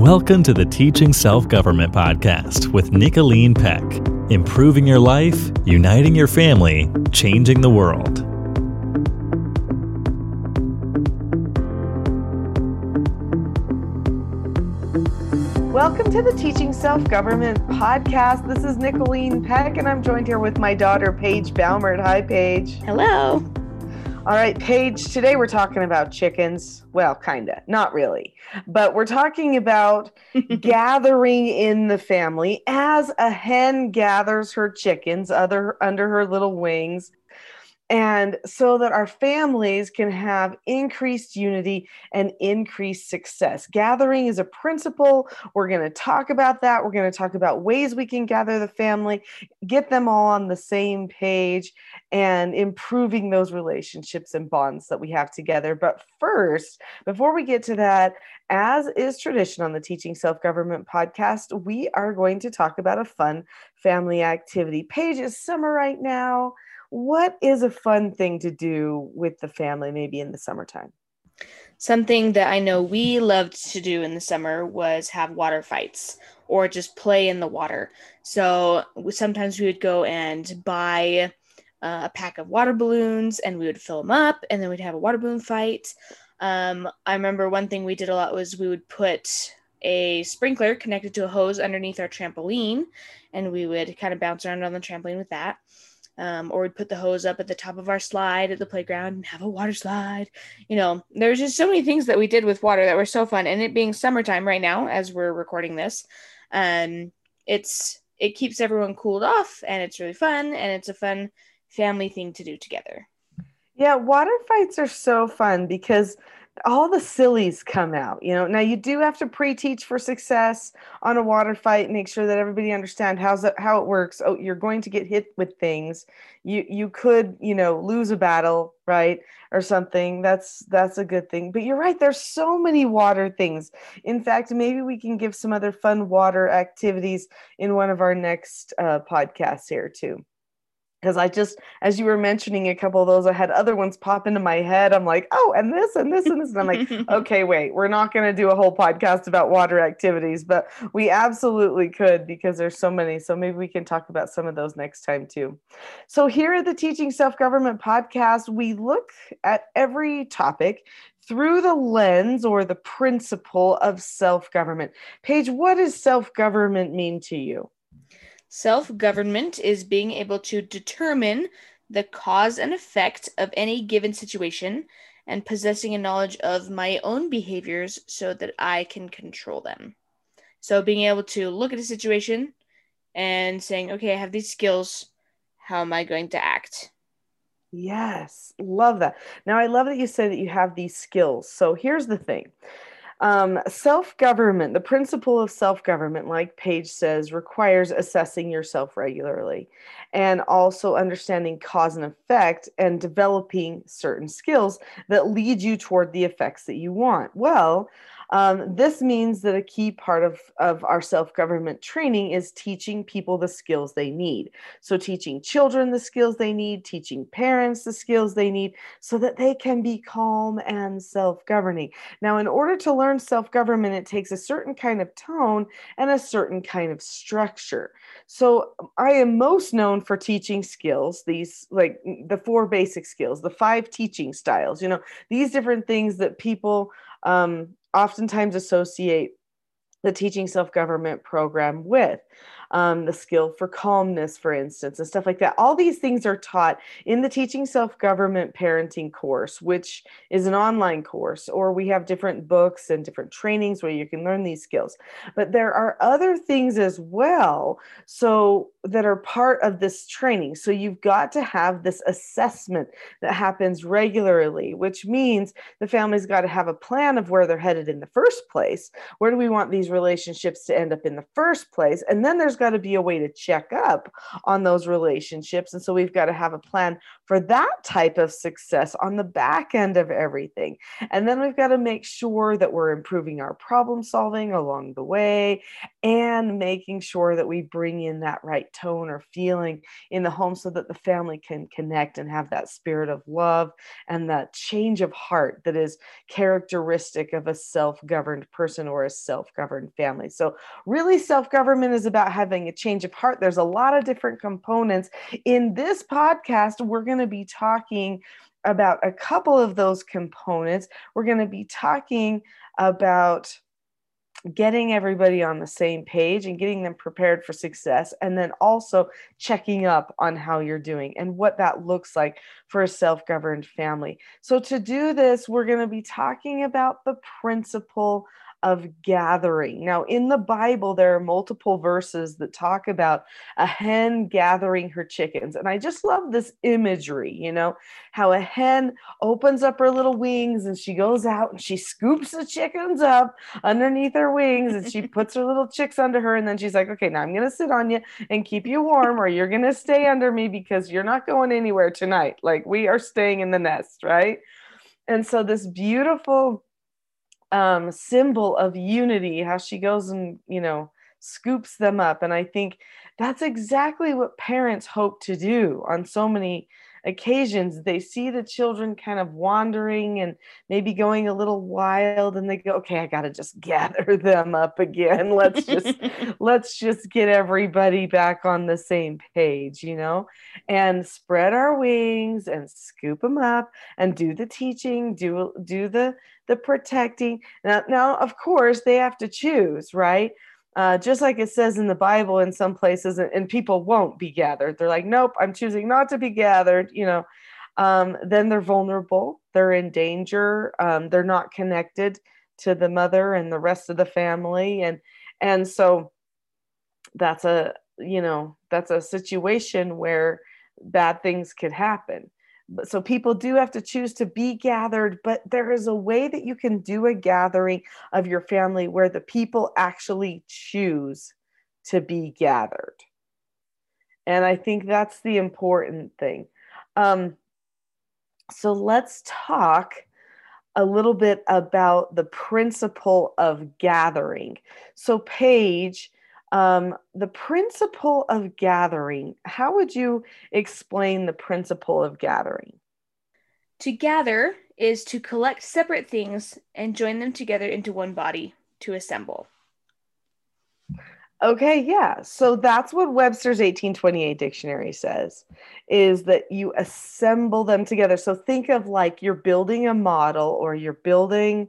Welcome to the Teaching Self Government Podcast with Nicholeen Peck. Improving your life, uniting your family, changing the world. Welcome to the Teaching Self Government Podcast. This is Nicholeen Peck, and I'm joined here with my daughter, Paige Baumert. Hi, Paige. Hello. All right, Paige, today we're talking about chickens. Well, kind of, not really. But we're talking about gathering in the family as a hen gathers her chickens other, under her little wings and so that our families can have increased unity and increased success. Gathering is a principle. We're going to talk about that. We're going to talk about ways we can gather the family, get them all on the same page, and improving those relationships and bonds that we have together. But first, before we get to that, as is tradition on the Teaching Self Government podcast, we are going to talk about a fun family activity. Paige, is summer right now what is a fun thing to do with the family maybe in the summertime? Something that i know we loved to do in the summer was have water fights or just play in the water. So sometimes we would go and buy uh, a pack of water balloons and we would fill them up and then we'd have a water balloon fight. Um, i remember one thing we did a lot was we would put a sprinkler connected to a hose underneath our trampoline and we would kind of bounce around on the trampoline with that um, or we'd put the hose up at the top of our slide at the playground and have a water slide. You know, there's just so many things that we did with water that were so fun. And it being summertime right now, as we're recording this, um, it's it keeps everyone cooled off, and it's really fun, and it's a fun family thing to do together. Yeah, water fights are so fun because all the sillies come out you know? Now you do have to pre-teach for success on a water fight make sure that everybody understand how's it, how it works. Oh you're going to get hit with things. You you could you know lose a battle right or something. That's that's a good thing. But you're right there's so many water things. In fact maybe we can give some other fun water activities in one of our next uh, podcasts here too because I just, as you were mentioning a couple of those, I had other ones pop into my head. I'm like, oh, and this and this and this. And I'm like, okay, wait, we're not going to do a whole podcast about water activities, but we absolutely could because there's so many. So maybe we can talk about some of those next time too. So here at the Teaching Self Government podcast, we look at every topic through the lens or the principle of self government. Paige, what does self government mean to you? Self government is being able to determine the cause and effect of any given situation and possessing a knowledge of my own behaviors so that I can control them. So, being able to look at a situation and saying, okay, I have these skills. How am I going to act? Yes, love that. Now, I love that you say that you have these skills. So, here's the thing um, self government, the principle of self government, like Paige says, requires assessing yourself regularly and also understanding cause and effect and developing certain skills that lead you toward the effects that you want. Well, um, this means that a key part of, of our self government training is teaching people the skills they need. So, teaching children the skills they need, teaching parents the skills they need so that they can be calm and self governing. Now, in order to learn self government, it takes a certain kind of tone and a certain kind of structure. So, I am most known for teaching skills, these like the four basic skills, the five teaching styles, you know, these different things that people um, oftentimes associate the teaching self government program with um, the skill for calmness, for instance, and stuff like that. All these things are taught in the Teaching Self Government Parenting course, which is an online course, or we have different books and different trainings where you can learn these skills. But there are other things as well, so that are part of this training. So you've got to have this assessment that happens regularly, which means the family's got to have a plan of where they're headed in the first place. Where do we want these relationships to end up in the first place? And then there's got to be a way to check up on those relationships. And so we've got to have a plan for that type of success on the back end of everything. And then we've got to make sure that we're improving our problem solving along the way and making sure that we bring in that right tone or feeling in the home so that the family can connect and have that spirit of love and that change of heart that is characteristic of a self governed person or a self governed family. So, really, self government is about having a change of heart. There's a lot of different components. In this podcast, we're going to be talking about a couple of those components. We're going to be talking about getting everybody on the same page and getting them prepared for success and then also checking up on how you're doing and what that looks like for a self-governed family so to do this we're going to be talking about the principle of gathering. Now, in the Bible, there are multiple verses that talk about a hen gathering her chickens. And I just love this imagery, you know, how a hen opens up her little wings and she goes out and she scoops the chickens up underneath her wings and she puts her little chicks under her. And then she's like, okay, now I'm going to sit on you and keep you warm, or you're going to stay under me because you're not going anywhere tonight. Like we are staying in the nest, right? And so, this beautiful um, symbol of unity, how she goes and, you know, scoops them up. And I think that's exactly what parents hope to do on so many occasions. They see the children kind of wandering and maybe going a little wild and they go, okay, I got to just gather them up again. Let's just, let's just get everybody back on the same page, you know, and spread our wings and scoop them up and do the teaching, do, do the, the protecting. Now, now, of course, they have to choose, right? Uh, just like it says in the Bible in some places, and, people won't be gathered. They're like, nope, I'm choosing not to be gathered, you know. Um, then they're vulnerable, they're in danger, um, they're not connected to the mother and the rest of the family. And and so that's a you know, that's a situation where bad things could happen so people do have to choose to be gathered but there is a way that you can do a gathering of your family where the people actually choose to be gathered. And i think that's the important thing. Um, so let's talk a little bit about the principle of gathering. So paige um, the principle of gathering, how would you explain the principle of gathering? To gather is to collect separate things and join them together into one body to assemble. Okay, yeah. So that's what Webster's 1828 dictionary says is that you assemble them together. So think of like you're building a model or you're building,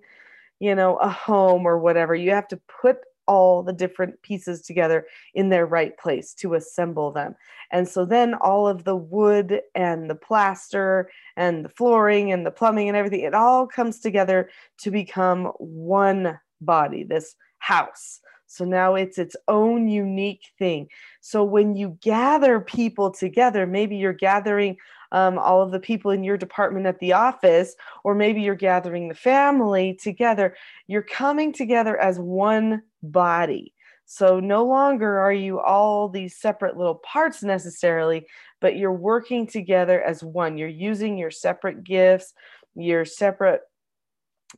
you know, a home or whatever. You have to put all the different pieces together in their right place to assemble them. And so then all of the wood and the plaster and the flooring and the plumbing and everything, it all comes together to become one body, this house. So now it's its own unique thing. So when you gather people together, maybe you're gathering um, all of the people in your department at the office, or maybe you're gathering the family together, you're coming together as one body. So no longer are you all these separate little parts necessarily, but you're working together as one. You're using your separate gifts, your separate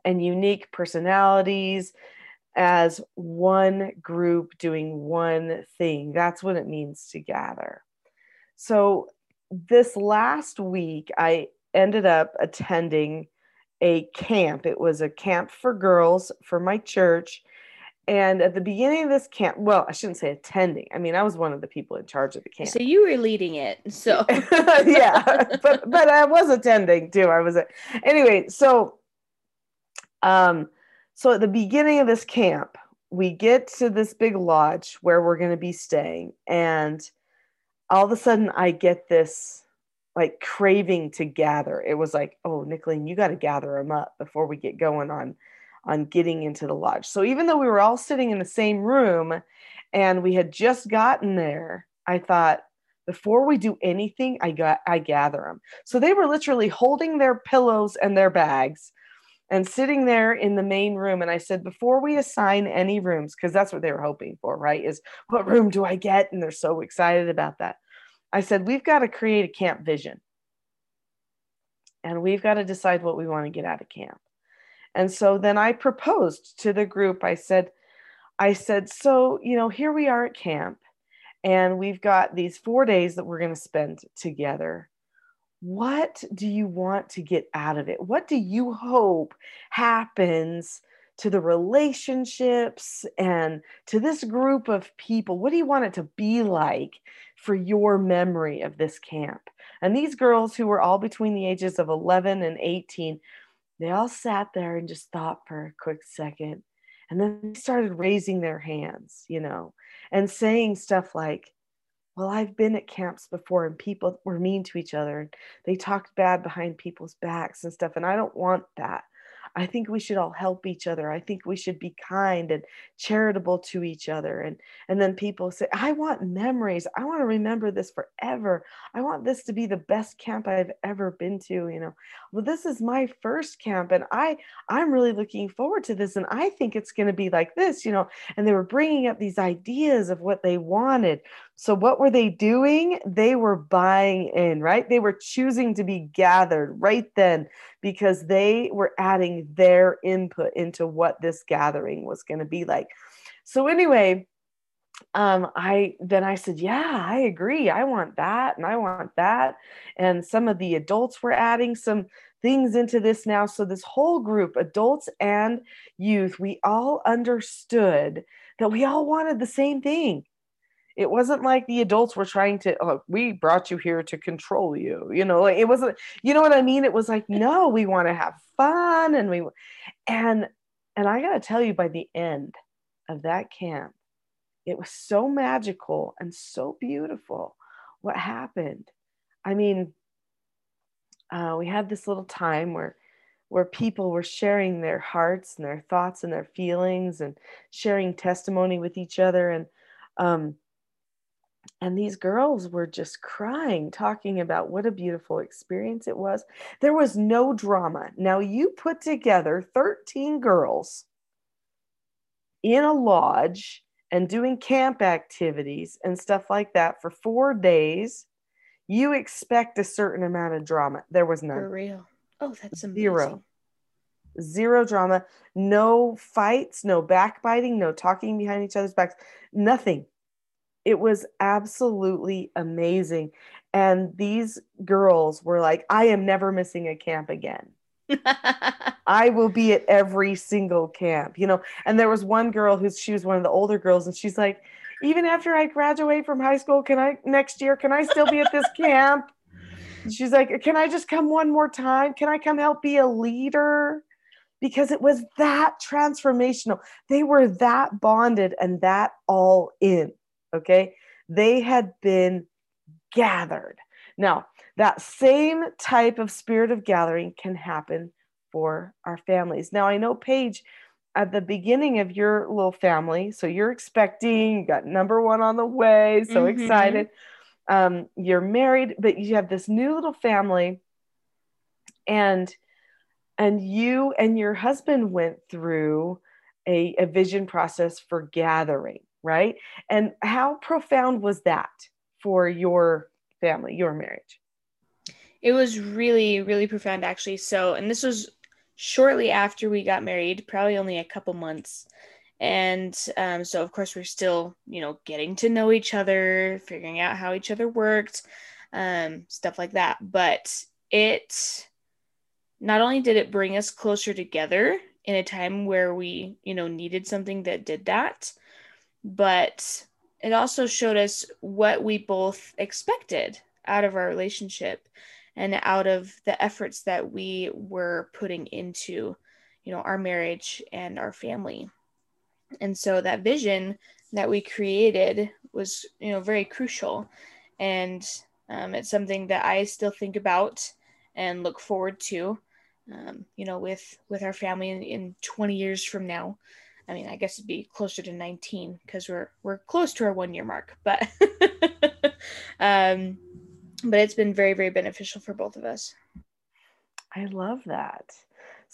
and unique personalities as one group doing one thing. That's what it means to gather. So this last week, I ended up attending a camp. It was a camp for girls for my church. And at the beginning of this camp, well, I shouldn't say attending. I mean, I was one of the people in charge of the camp. So you were leading it. So yeah, but but I was attending too. I was a, anyway. So, um, so at the beginning of this camp, we get to this big lodge where we're going to be staying, and all of a sudden I get this like craving to gather. It was like, oh, Nicholeen, you got to gather them up before we get going on on getting into the lodge. So even though we were all sitting in the same room and we had just gotten there, I thought before we do anything, I got I gather them. So they were literally holding their pillows and their bags and sitting there in the main room. And i said before we assign any rooms because that's what they were hoping for right is what room do i get? And they're so excited about that. I said we've got to create a camp vision. And we've got to decide what we want to get out of camp and so then i proposed to the group i said i said so you know here we are at camp and we've got these four days that we're going to spend together what do you want to get out of it? What do you hope happens to the relationships and to this group of people? What do you want it to be like for your memory of this camp? And these girls, who were all between the ages of 11 and 18, they all sat there and just thought for a quick second. And then they started raising their hands, you know, and saying stuff like, well, I've been at camps before and people were mean to each other and they talked bad behind people's backs and stuff. And I don't want that. I think we should all help each other. I think we should be kind and charitable to each other. And and then people say, I want memories. I want to remember this forever. I want this to be the best camp I've ever been to, you know. Well, this is my first camp and I I'm really looking forward to this and I think it's going to be like this, you know. And they were bringing up these ideas of what they wanted. So, what were they doing? They were buying in, right? They were choosing to be gathered right then because they were adding their input into what this gathering was going to be like. So, anyway, um, I then I said, Yeah, I agree. I want that and I want that. And some of the adults were adding some things into this now. So, this whole group, adults and youth, we all understood that we all wanted the same thing it wasn't like the adults were trying to oh, we brought you here to control you you know like it wasn't you know what i mean? It was like no we want to have fun and we and and i got to tell you by the end of that camp it was so magical and so beautiful what happened. I mean uh, we had this little time where where people were sharing their hearts and their thoughts and their feelings and sharing testimony with each other and um, and these girls were just crying talking about what a beautiful experience it was. There was no drama. Now you put together 13 girls in a lodge and doing camp activities and stuff like that for four days you expect a certain amount of drama. There was none. For real. Oh that's amazing. zero zero drama. No fights no backbiting no talking behind each other's backs nothing it was absolutely amazing. And these girls were like, I am never missing a camp again. I will be at every single camp, you know. And there was one girl who's she was one of the older girls, and she's like, even after I graduate from high school, can I next year, can I still be at this camp? she's like, Can I just come one more time? Can I come help be a leader? Because it was that transformational. They were that bonded and that all in. Okay. They had been gathered. Now, that same type of spirit of gathering can happen for our families. Now, I know, Paige, at the beginning of your little family, so you're expecting, you got number one on the way, so mm-hmm. excited. Um, you're married, but you have this new little family, and and you and your husband went through a, a vision process for gathering right? And how profound was that for your family, your marriage? It was really, really profound, actually. So, and this was shortly after we got married, probably only a couple months. And um, so, of course, we're still, you know, getting to know each other, figuring out how each other worked, um, stuff like that. But it not only did it bring us closer together in a time where we, you know, needed something that did that, but it also showed us what we both expected out of our relationship and out of the efforts that we were putting into you know our marriage and our family. And so that vision that we created was you know very crucial. And um, it's something that i still think about and look forward to um, you know with with our family in, in 20 years from now I mean, I guess it'd be closer to 19 because we're we're close to our one year mark, but um, but it's been very very beneficial for both of us. I love that.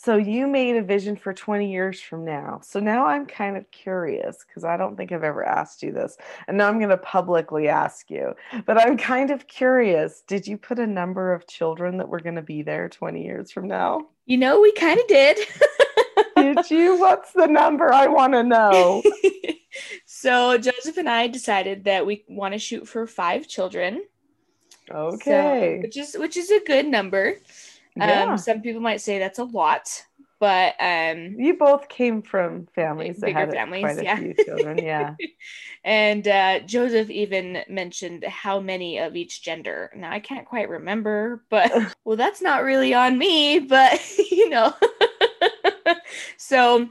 So you made a vision for 20 years from now. So now I'm kind of curious because I don't think I've ever asked you this. And now I'm going to publicly ask you. But I'm kind of curious. Did you put a number of children that were going to be there 20 years from now? You know, we kind of did. did you? What's the number? I want to know. so Joseph and I decided that we want to shoot for five children. Okay. So, which is which is a good number. Yeah. Um, some people might say that's a lot, but um, you both came from families that had families, quite a yeah. few children. Yeah. and uh, Joseph even mentioned how many of each gender. Now I can't quite remember, but well, that's not really on me. But you know, so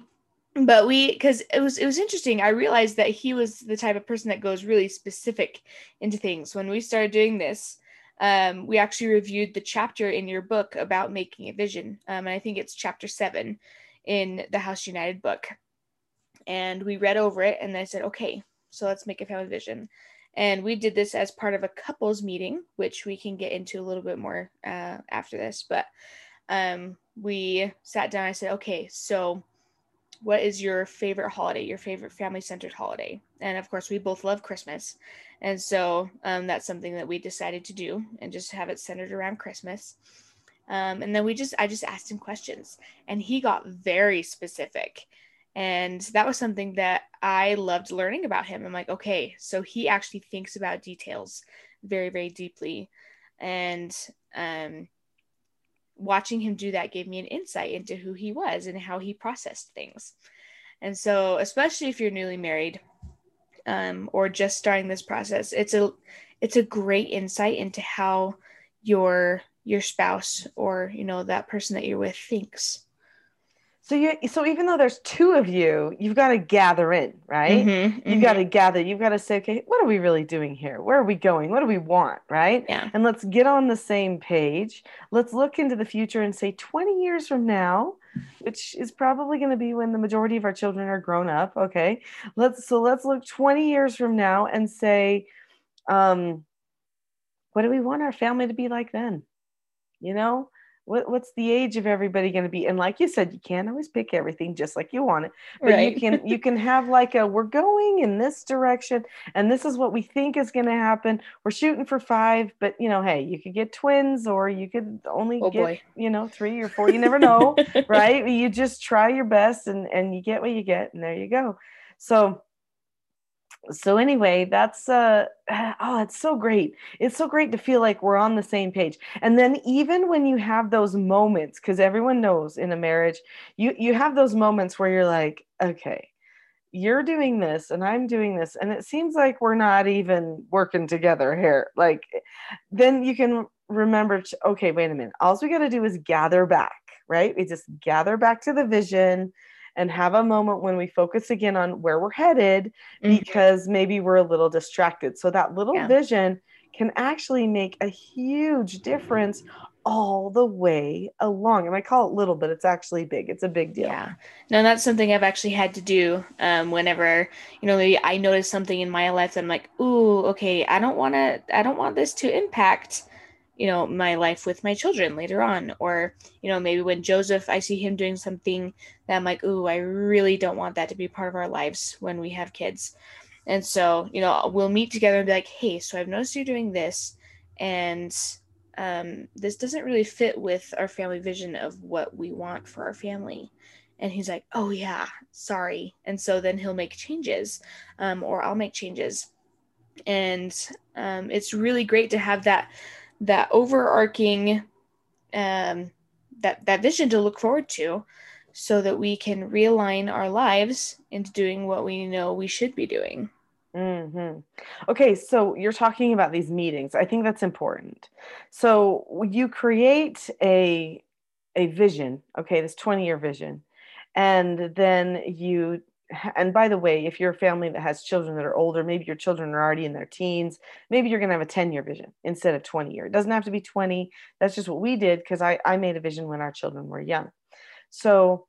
but we because it was it was interesting i realized that he was the type of person that goes really specific into things when we started doing this um, we actually reviewed the chapter in your book about making a vision. Um, and I think it's chapter seven in the House United book. And we read over it and I said, okay, so let's make a family vision. And we did this as part of a couples meeting, which we can get into a little bit more uh, after this. But um, we sat down. I said, okay, so what is your favorite holiday, your favorite family centered holiday? And of course, we both love Christmas. And so um, that's something that we decided to do and just have it centered around Christmas. Um, and then we just, I just asked him questions and he got very specific. And that was something that I loved learning about him. I'm like, okay, so he actually thinks about details very, very deeply. And um, watching him do that gave me an insight into who he was and how he processed things. And so, especially if you're newly married, um, or just starting this process it's a it's a great insight into how your your spouse or you know that person that you're with thinks so you so even though there's two of you you've got to gather in right? Mm-hmm, you've mm-hmm. got to gather you've got to say okay what are we really doing here? Where are we going? What do we want? Right? Yeah. And let's get on the same page. Let's look into the future and say 20 years from now which is probably going to be when the majority of our children are grown up okay? Let's so let's look 20 years from now and say um what do we want our family to be like then? You know what, what's the age of everybody going to be and like you said you can't always pick everything just like you want it but right. you can you can have like a we're going in this direction and this is what we think is going to happen we're shooting for five but you know hey you could get twins or you could only oh, get boy. you know three or four you never know right you just try your best and and you get what you get and there you go so so anyway that's uh oh it's so great. It's so great to feel like we're on the same page. And then even when you have those moments because everyone knows in a marriage you you have those moments where you're like okay you're doing this and i'm doing this and it seems like we're not even working together here. Like then you can remember okay wait a minute. All we got to do is gather back right? We just gather back to the vision and have a moment when we focus again on where we're headed mm-hmm. because maybe we're a little distracted. So that little yeah. vision can actually make a huge difference all the way along. And I call it little, but it's actually big. It's a big deal. Yeah. No, that's something I've actually had to do um, whenever, you know, maybe I notice something in my life that I'm like, ooh, okay, I don't want to, I don't want this to impact you know my life with my children later on. Or you know maybe when joseph i see him doing something that i'm like ooh i really don't want that to be part of our lives when we have kids. And so you know we'll meet together and be like hey so i've noticed you're doing this and um, this doesn't really fit with our family vision of what we want for our family. And he's like oh yeah sorry. And so then he'll make changes um, or i'll make changes. And um, it's really great to have that that overarching um, that that vision to look forward to so that we can realign our lives into doing what we know we should be doing. Mm-hmm. okay so you're talking about these meetings. I think that's important. So you create a a vision okay this 20 year vision and then you and by the way, if you're a family that has children that are older, maybe your children are already in their teens, maybe you're going to have a 10 year vision instead of 20 year. It doesn't have to be 20. That's just what we did because I, I made a vision when our children were young. So,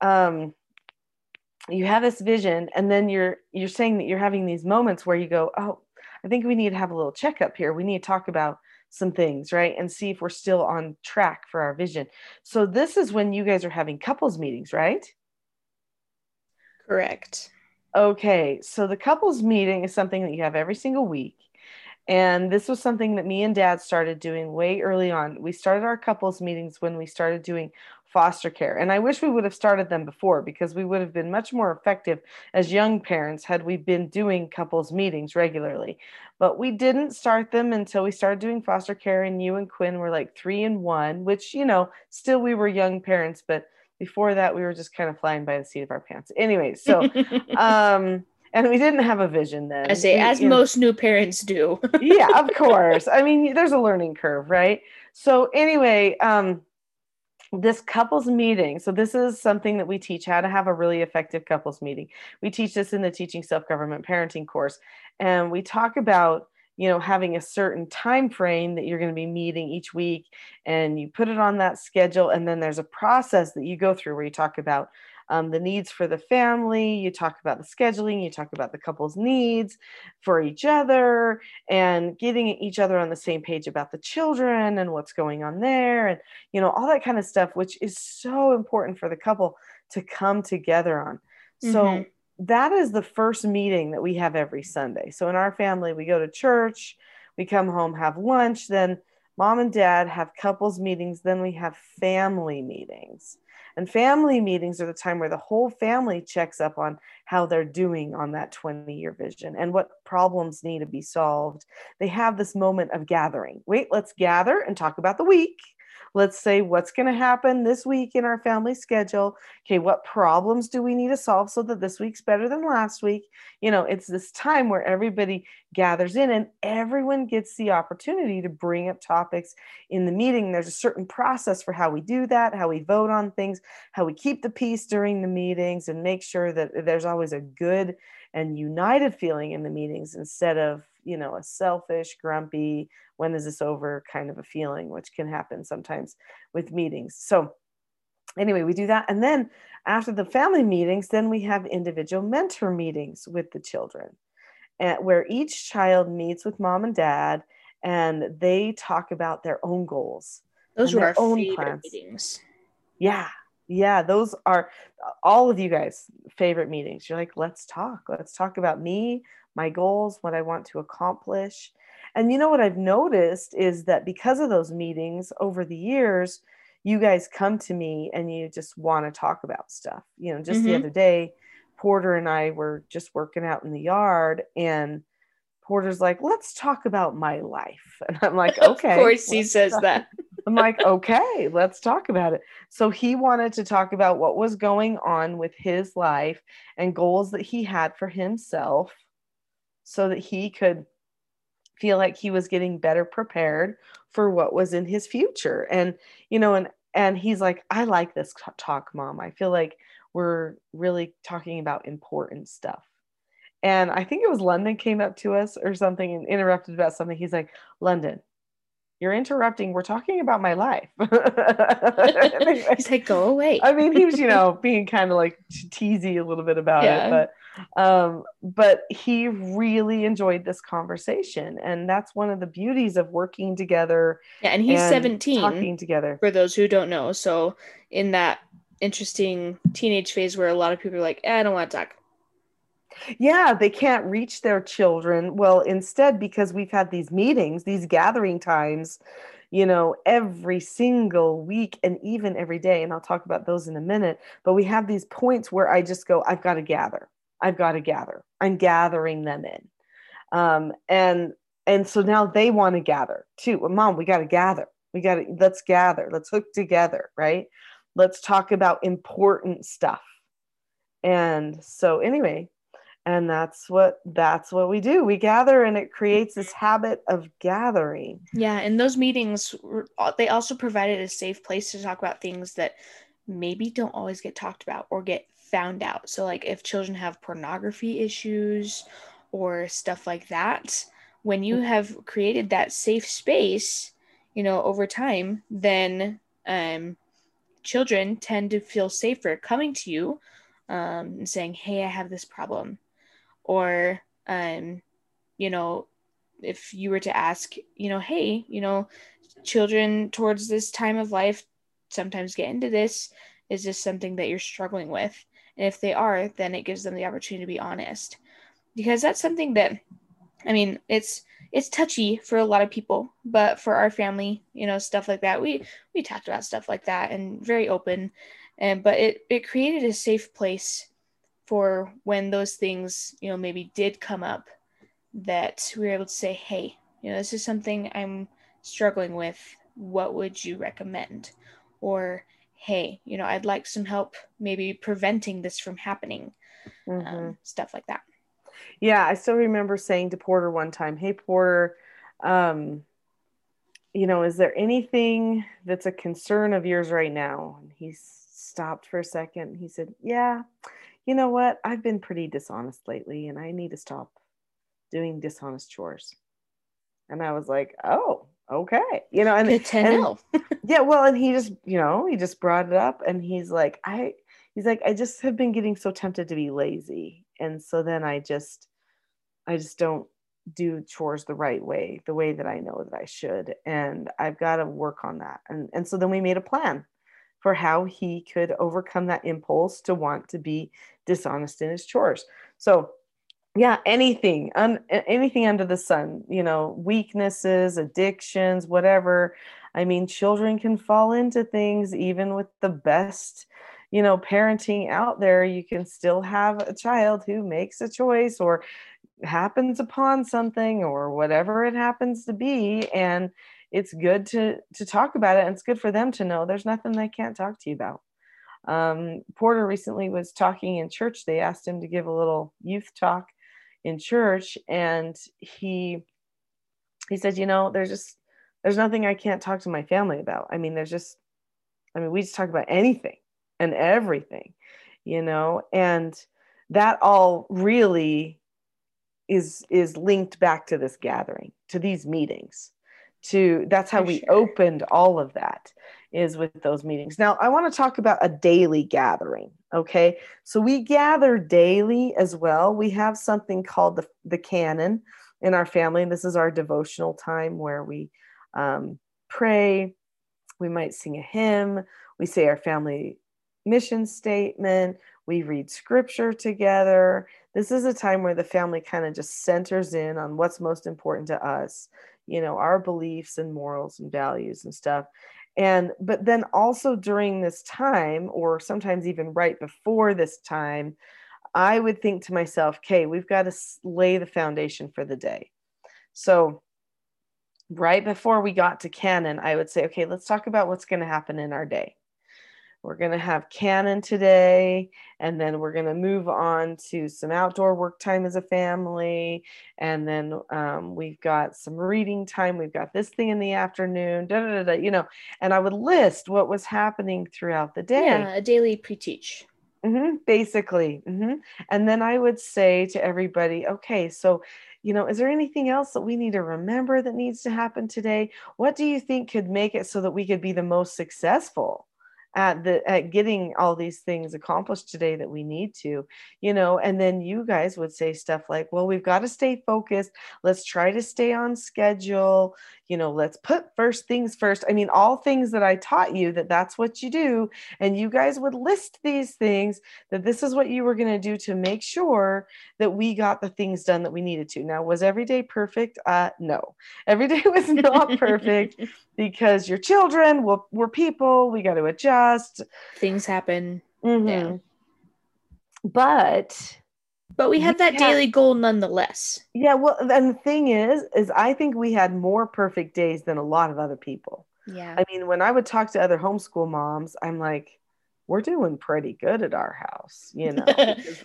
um, you have this vision and then you're you're saying that you're having these moments where you go oh i think we need to have a little checkup here we need to talk about some things, right? And see if we're still on track for our vision. So this is when you guys are having couples meetings, right? Correct. Okay, so the couples meeting is something that you have every single week. And this was something that me and dad started doing way early on. We started our couples meetings when we started doing foster care. And I wish we would have started them before because we would have been much more effective as young parents had we been doing couples meetings regularly. But we didn't start them until we started doing foster care. And you and Quinn were like three and one, which, you know, still we were young parents, but before that we were just kind of flying by the seat of our pants. Anyway, so um and we didn't have a vision then. I say, We- as you know- most new parents do. yeah, of course. I mean, there's a learning curve, right? So anyway, um, this couples meeting. So this is something that we teach how to have a really effective couples meeting. We teach this in the teaching self-government parenting course, and we talk about you know having a certain time frame that you're going to be meeting each week and you put it on that schedule and then there's a process that you go through where you talk about um, the needs for the family you talk about the scheduling you talk about the couple's needs for each other and getting each other on the same page about the children and what's going on there and you know all that kind of stuff which is so important for the couple to come together on so Mhm. That is the first meeting that we have every sunday so in our family we go to church we come home have lunch then mom and dad have couples meetings then we have family meetings and family meetings are the time where the whole family checks up on how they're doing on that 20 year vision and what problems need to be solved. They have this moment of gathering. Wait, let's gather and talk about the week. Let's say what's going to happen this week in our family schedule. Okay, what problems do we need to solve so that this week's better than last week? You know, it's this time where everybody gathers in and everyone gets the opportunity to bring up topics in the meeting. There's a certain process for how we do that, how we vote on things, how we keep the peace during the meetings, and make sure that there's always a good and united feeling in the meetings instead of, you know, a selfish, grumpy, when is this over kind of a feeling, which can happen sometimes with meetings. So, anyway, we do that. And then after the family meetings, then we have individual mentor meetings with the children, and where each child meets with mom and dad and they talk about their own goals. Those were our own favorite plans. meetings. Yeah. Yeah. Those are all of you guys' favorite meetings. You're like, let's talk. Let's talk about me, my goals, what I want to accomplish. And you know what I've noticed is that because of those meetings over the years, you guys come to me and you just want to talk about stuff. You know, just the Mhm. other day, Porter and I were just working out in the yard and Porter's like, let's talk about my life. And I'm like, okay. of course, he says talk." that. I'm like, okay, let's talk about it. So he wanted to talk about what was going on with his life and goals that he had for himself so that he could feel like he was getting better prepared for what was in his future. And, you know, and, and he's like, I like this talk, mom. I feel like we're really talking about important stuff. And I think it was London came up to us or something and interrupted about something. He's like, London, you're interrupting. We're talking about my life. He's like, go away. I mean, he was, you know, being kind of like teasy a little bit about Yeah. it, but um, but he really enjoyed this conversation, and that's one of the beauties of working together. yeah, and he's and 17 talking together. for those who don't know. So in that interesting teenage phase where a lot of people are like, eh, I don't want to talk. Yeah, they can't reach their children. Well, instead, because we've had these meetings, these gathering times, you know, every single week and even every day. And I'll talk about those in a minute. But we have these points where I just go, I've got to gather. I've got to gather. I'm gathering them in. Um, and and so now they want to gather too. Well, mom, we got to gather. We got to let's gather. Let's hook together, right? Let's talk about important stuff. And so anyway, and that's what that's what we do. We gather and it creates this habit of gathering. Yeah, and those meetings, uh, they also provided a safe place to talk about things that maybe don't always get talked about or get found out. So, like if children have pornography issues or stuff like that, when you have created that safe space, you know, over time, then um, children tend to feel safer coming to you um, and saying, "Hey, I have this problem," or um, you know, if you were to ask, you know, hey, you know, children towards this time of life sometimes get into this. Is this something that you're struggling with? And if they are, then it gives them the opportunity to be honest. Because that's something that I mean, it's it's touchy for a lot of people, but for our family, you know, stuff like that, we we talked about stuff like that and very open. And but it it created a safe place for when those things, you know, maybe did come up that we were able to say, hey, you know, this is something I'm struggling with. What would you recommend? Or, hey, you know, I'd like some help maybe preventing this from happening. Mm-hmm. Um, stuff like that. Yeah, I still remember saying to Porter one time, hey, Porter, um, you know, is there anything that's a concern of yours right now? And he stopped for a second. He said, yeah, you know what? I've been pretty dishonest lately and I need to stop doing dishonest chores. And I was like, oh, okay. You know, and, and yeah, well, and he just, you know, he just brought it up and he's like, I, he's like, I just have been getting so tempted to be lazy. And so then I just, I just don't do chores the right way, the way that I know that I should. And I've got to work on that. And, and so then we made a plan for how he could overcome that impulse to want to be dishonest in his chores. So yeah anything un, anything under the sun you know weaknesses addictions whatever. I mean children can fall into things even with the best you know parenting out there. You can still have a child who makes a choice or happens upon something or whatever it happens to be. And it's good to to talk about it and it's good for them to know there's nothing they can't talk to you about. Um, porter recently was talking in church. They asked him to give a little youth talk in church and he he said you know there's just there's nothing i can't talk to my family about. I mean there's just i mean we just talk about anything and everything you know and that all really is is linked back to this gathering to these meetings to that's how For we sure. opened all of that is with those meetings. Now, I want to talk about a daily gathering. Okay. So we gather daily as well. We have something called the, the canon in our family. This is our devotional time where we um, pray. We might sing a hymn. We say our family mission statement. We read scripture together. This is a time where the family kind of just centers in on what's most important to us, you know, our beliefs and morals and values and stuff. And but then also during this time or sometimes even right before this time i would think to myself okay we've got to lay the foundation for the day. So right before we got to canon i would say okay let's talk about what's going to happen in our day we're going to have canon today, and then we're going to move on to some outdoor work time as a family. And then um, we've got some reading time. We've got this thing in the afternoon, da, da, da, da, you know. And I would list what was happening throughout the day. Yeah, a daily pre teach. Mm-hmm, basically. Mm-hmm. And then I would say to everybody, okay, so you know, is there anything else that we need to remember that needs to happen today? What do you think could make it so that we could be the most successful? At the at getting all these things accomplished today that we need to you know and then you guys would say stuff like well we've got to stay focused. Let's try to stay on schedule you know let's put first things first. I mean all things that i taught you that that's what you do and you guys would list these things that this is what you were going to do to make sure that we got the things done that we needed to. Now was every day perfect? Uh no. Every day was not perfect because your children were, were people we got to adjust. Things happen. Mm-hmm. yeah. but but we had that daily goal nonetheless. Yeah well and the thing is is i think we had more perfect days than a lot of other people. Yeah. I mean when i would talk to other homeschool moms i'm like we're doing pretty good at our house, you know.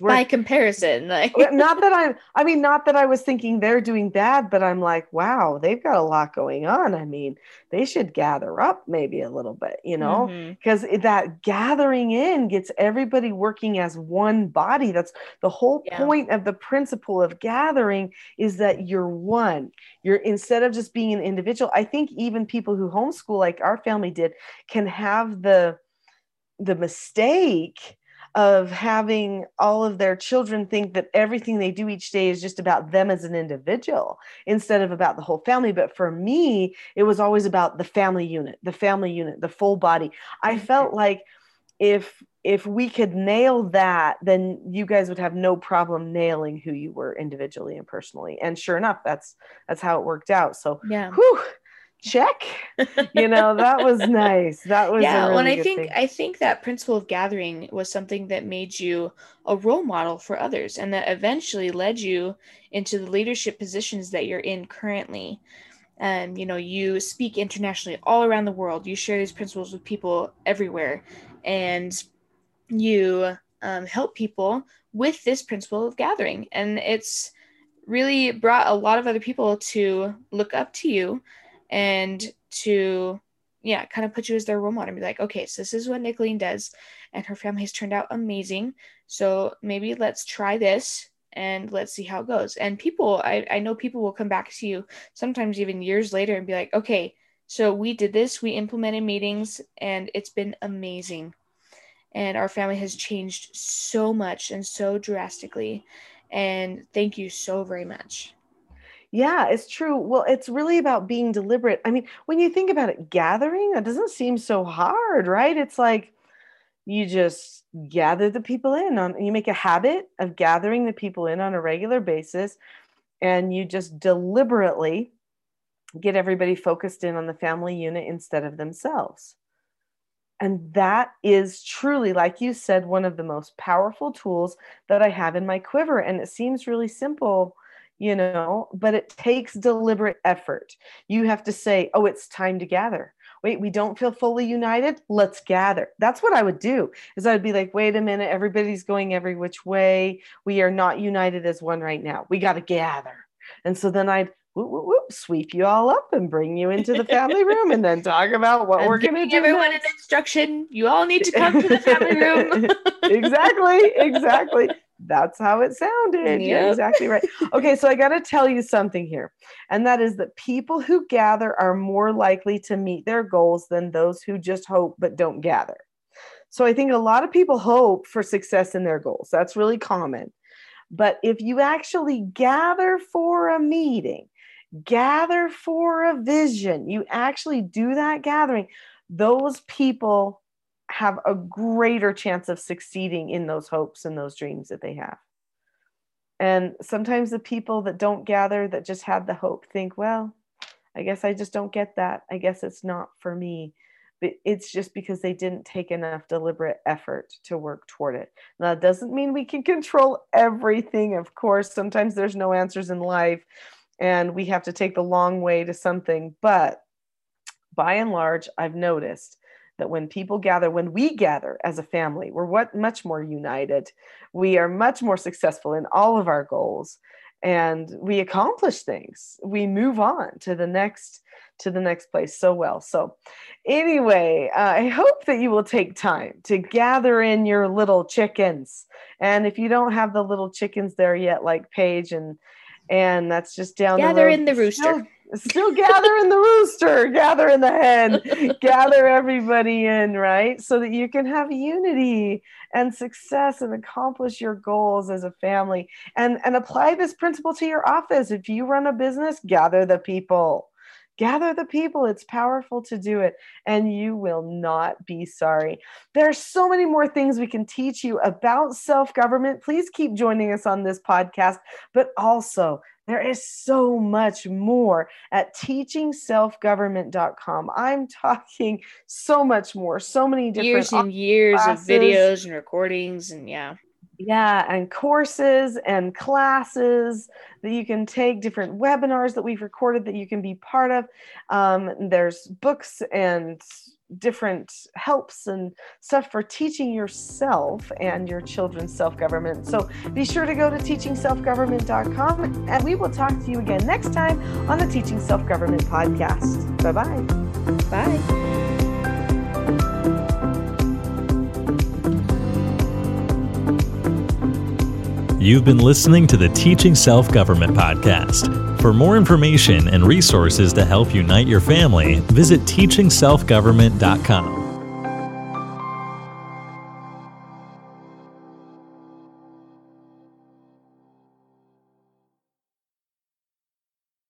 By comparison, like not that I'm I mean not that I was thinking they're doing bad, but I'm like, wow, they've got a lot going on. I mean, they should gather up maybe a little bit, you know, because mm-hmm. that gathering in gets everybody working as one body. That's the whole yeah. point of the principle of gathering is that you're one. You're instead of just being an individual. I think even people who homeschool like our family did can have the the mistake of having all of their children think that everything they do each day is just about them as an individual instead of about the whole family. But for me, it was always about the family unit, the family unit, the full body. I felt like if if we could nail that then you guys would have no problem nailing who you were individually and personally and sure enough that's that's how it worked out so yeah whew, check. You know that was nice. That was yeah really well i think thing. i think that principle of gathering was something that made you a role model for others and that eventually led you into the leadership positions that you're in currently. Um, you know you speak internationally all around the world. You share these principles with people everywhere. And you um, help people with this principle of gathering. And it's really brought a lot of other people to look up to you and to yeah kind of put you as their role model and be like okay so this is what Nicholeen does and her family has turned out amazing. So maybe let's try this and let's see how it goes. And people I, I know people will come back to you sometimes even years later and be like okay so we did this we implemented meetings and it's been amazing. And our family has changed so much and so drastically. And thank you so very much yeah, it's true. Well, it's really about being deliberate. I mean, when you think about it, gathering, that doesn't seem so hard, right? It's like you just gather the people in on you make a habit of gathering the people in on a regular basis and you just deliberately get everybody focused in on the family unit instead of themselves. And that is truly, like you said, one of the most powerful tools that I have in my quiver. And it seems really simple you know, but it takes deliberate effort. You have to say, oh, it's time to gather. Wait, we don't feel fully united. Let's gather. That's what I would do. Is I would be like, wait a minute, everybody's going every which way. We are not united as one right now. We got to gather. And so then I'd whoop, whoop, whoop, sweep you all up and bring you into the family room and then talk about what we're going to do. Everyone next. an instruction. You all need to come to the family room. exactly. Exactly. That's how it sounded. Yep. You're exactly right. Okay, so I got to tell you something here, and that is that people who gather are more likely to meet their goals than those who just hope but don't gather. So I think a lot of people hope for success in their goals. That's really common. But if you actually gather for a meeting, gather for a vision, you actually do that gathering, those people have a greater chance of succeeding in those hopes and those dreams that they have. And sometimes the people that don't gather, that just have the hope, think, well, I guess I just don't get that. I guess it's not for me. But it's just because they didn't take enough deliberate effort to work toward it. Now, that doesn't mean we can control everything, of course. Sometimes there's no answers in life, and we have to take the long way to something. But by and large, I've noticed that when people gather, when we gather as a family, we're what much more united. We are much more successful in all of our goals and we accomplish things. We move on to the next to the next place so well. So, anyway, uh, I hope that you will take time to gather in your little chickens. And if you don't have the little chickens there yet, like Paige and and that's just down gather the in the rooster. Still, gather in the rooster, gather in the hen, gather everybody in, right? So that you can have unity and success and accomplish your goals as a family. And and apply this principle to your office. If you run a business, gather the people. Gather the people. It's powerful to do it, and you will not be sorry. There are so many more things we can teach you about self government. Please keep joining us on this podcast, but also there is so much more at teachingselfgovernment.com. I'm talking so much more, so many different years and years classes. of videos and recordings, and yeah. Yeah, and courses and classes that you can take, different webinars that we've recorded that you can be part of. Um, there's books and different helps and stuff for teaching yourself and your children self government. So be sure to go to teachingselfgovernment.com and we will talk to you again next time on the Teaching Self Government podcast. Bye-bye. Bye. You've been listening to the Teaching Self Government podcast. For more information and resources to help unite your family, visit teachingselfgovernment.com.